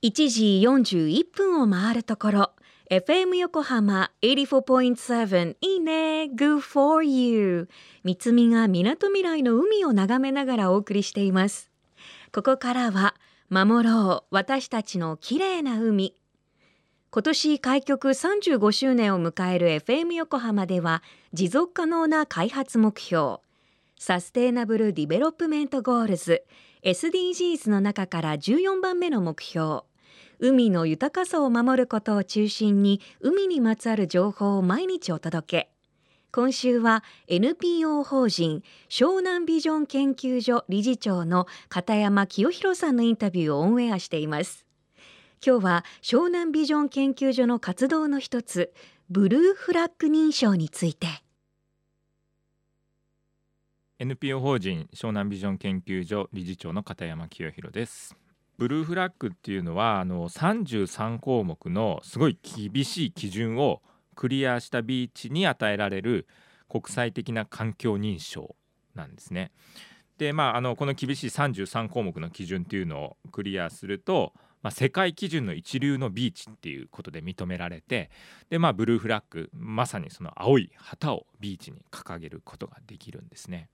1時41分を回るところ。FM 横浜84.7いいね。Good for you 三つみがみなとみらいの海を眺めながらお送りしています。ここからは守ろう。私たちの綺麗な海。今年開局35周年を迎える FM 横浜では持続可能な開発目標。 Sustainable Development Goals。SDGs の中から14番目の目標。海の豊かさを守ることを中心に海にまつわる情報を毎日お届け。今週は NPO 法人湘南ビジョン研究所理事長の片山清弘さんのインタビューをオンエアしています。今日は湘南ビジョン研究所の活動の一つブルーフラッグ認証について。NPO 法人湘南ビジョン研究所理事長の片山清弘です。ブルーフラッグっていうのはあの33項目のすごい厳しい基準をクリアしたビーチに与えられる国際的な環境認証なんですね。でまああのこの厳しい33項目の基準っていうのをクリアすると、まあ、世界基準の一流のビーチっていうことで認められてでまあブルーフラッグまさにその青い旗をビーチに掲げることができるんですね。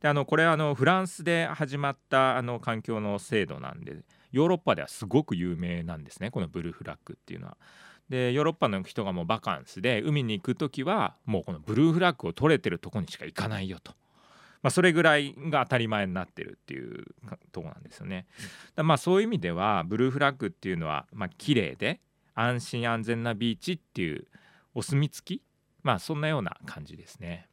であのこれはあのフランスで始まったあの環境の制度なんでヨーロッパではすごく有名なんですねこのブルーフラッグっていうのは。でヨーロッパの人がもうバカンスで海に行く時はもうこのブルーフラッグを取れてるとこにしか行かないよと。まあ、それぐらいが当たり前になってるっていうとこなんですよね。だまあそういう意味ではブルーフラッグっていうのはまあ綺麗で安心安全なビーチっていうお墨付きまあそんなような感じですね。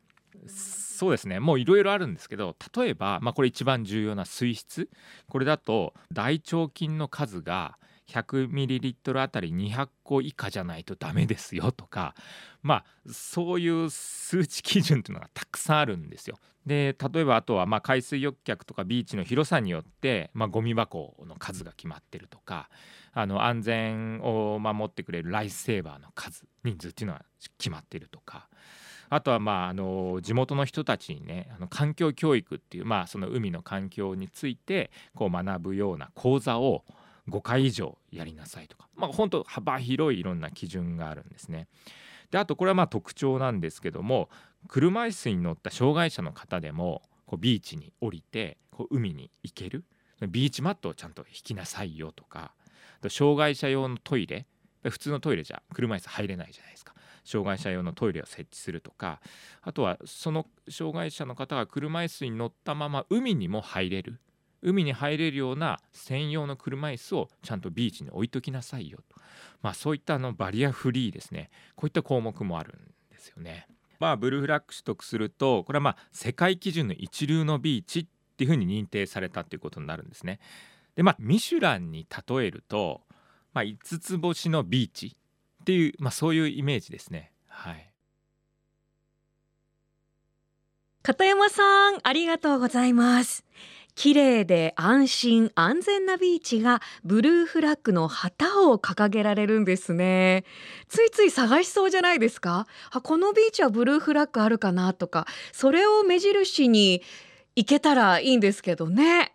そうですねもういろいろあるんですけど例えば、まあ、これ一番重要な水質これだと大腸菌の数が 100ml あたり200個以下じゃないとダメですよとかまあそういう数値基準というのがたくさんあるんですよ。で例えばあとはまあ海水浴客とかビーチの広さによって、まあ、ゴミ箱の数が決まってるとかあの安全を守ってくれるライフセーバーの数人数っていうのは決まってるとか。あとはまああの地元の人たちにねあの環境教育っていうまあその海の環境についてこう学ぶような講座を5回以上やりなさいとかまあ本当幅広いいろんな基準があるんですね。であとこれはまあ特徴なんですけども車椅子に乗った障害者の方でもこうビーチに降りてこう海に行けるビーチマットをちゃんと引きなさいよとか障害者用のトイレ普通のトイレじゃ車椅子入れないじゃないですか障害者用のトイレを設置するとかあとはその障害者の方が車椅子に乗ったまま海にも入れる海に入れるような専用の車椅子をちゃんとビーチに置いときなさいよと、まあ、そういったあのバリアフリーですねこういった項目もあるんですよね。まあ、ブルーフラッグ取得するとこれはまあ世界基準の一流のビーチっていうふうに認定されたっていうことになるんですね。でまあミシュランに例えると、まあ、5つ星のビーチっていう、まあ、そういうイメージですね。はい。片山さん、ありがとうございます。綺麗で安心安全なビーチがブルーフラッグの旗を掲げられるんですねついつい探しそうじゃないですか？あこのビーチはブルーフラッグあるかなとかそれを目印に行けたらいいんですけどね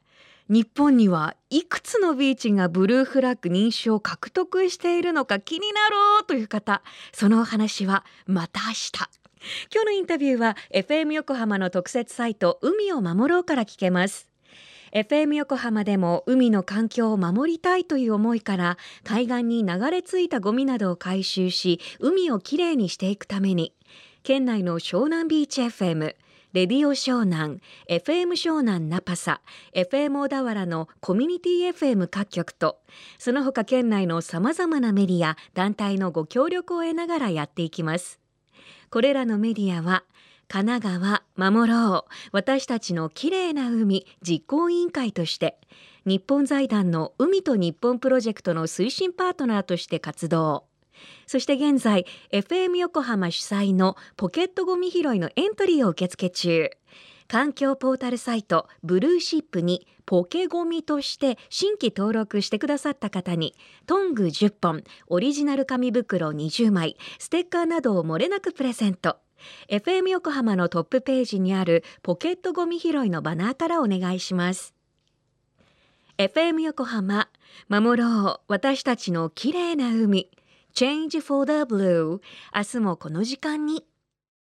日本にはいくつのビーチがブルーフラッグ認証を獲得しているのか気になろうという方そのお話はまた明日。今日のインタビューは FM 横浜の特設サイト海を守ろうから聞けます。FM 横浜でも海の環境を守りたいという思いから海岸に流れ着いたゴミなどを回収し海をきれいにしていくために県内の湘南ビーチ FM レディオ湘南、FM 湘南ナパサ、FM 小田原のコミュニティ FM 各局と、その他県内の様々なメディア、団体のご協力を得ながらやっていきます。これらのメディアは、神奈川守ろう私たちのきれいな海実行委員会として日本財団の海と日本プロジェクトの推進パートナーとして活動そして現在 FM 横浜主催のポケットゴミ拾いのエントリーを受付中。環境ポータルサイトブルーシップにポケゴミとして新規登録してくださった方にトング10本オリジナル紙袋20枚ステッカーなどを漏れなくプレゼント。FM 横浜のトップページにあるポケットゴミ拾いのバナーからお願いします。FM 横浜守ろう私たちの綺麗な海。Change for the Blue 明日もこの時間に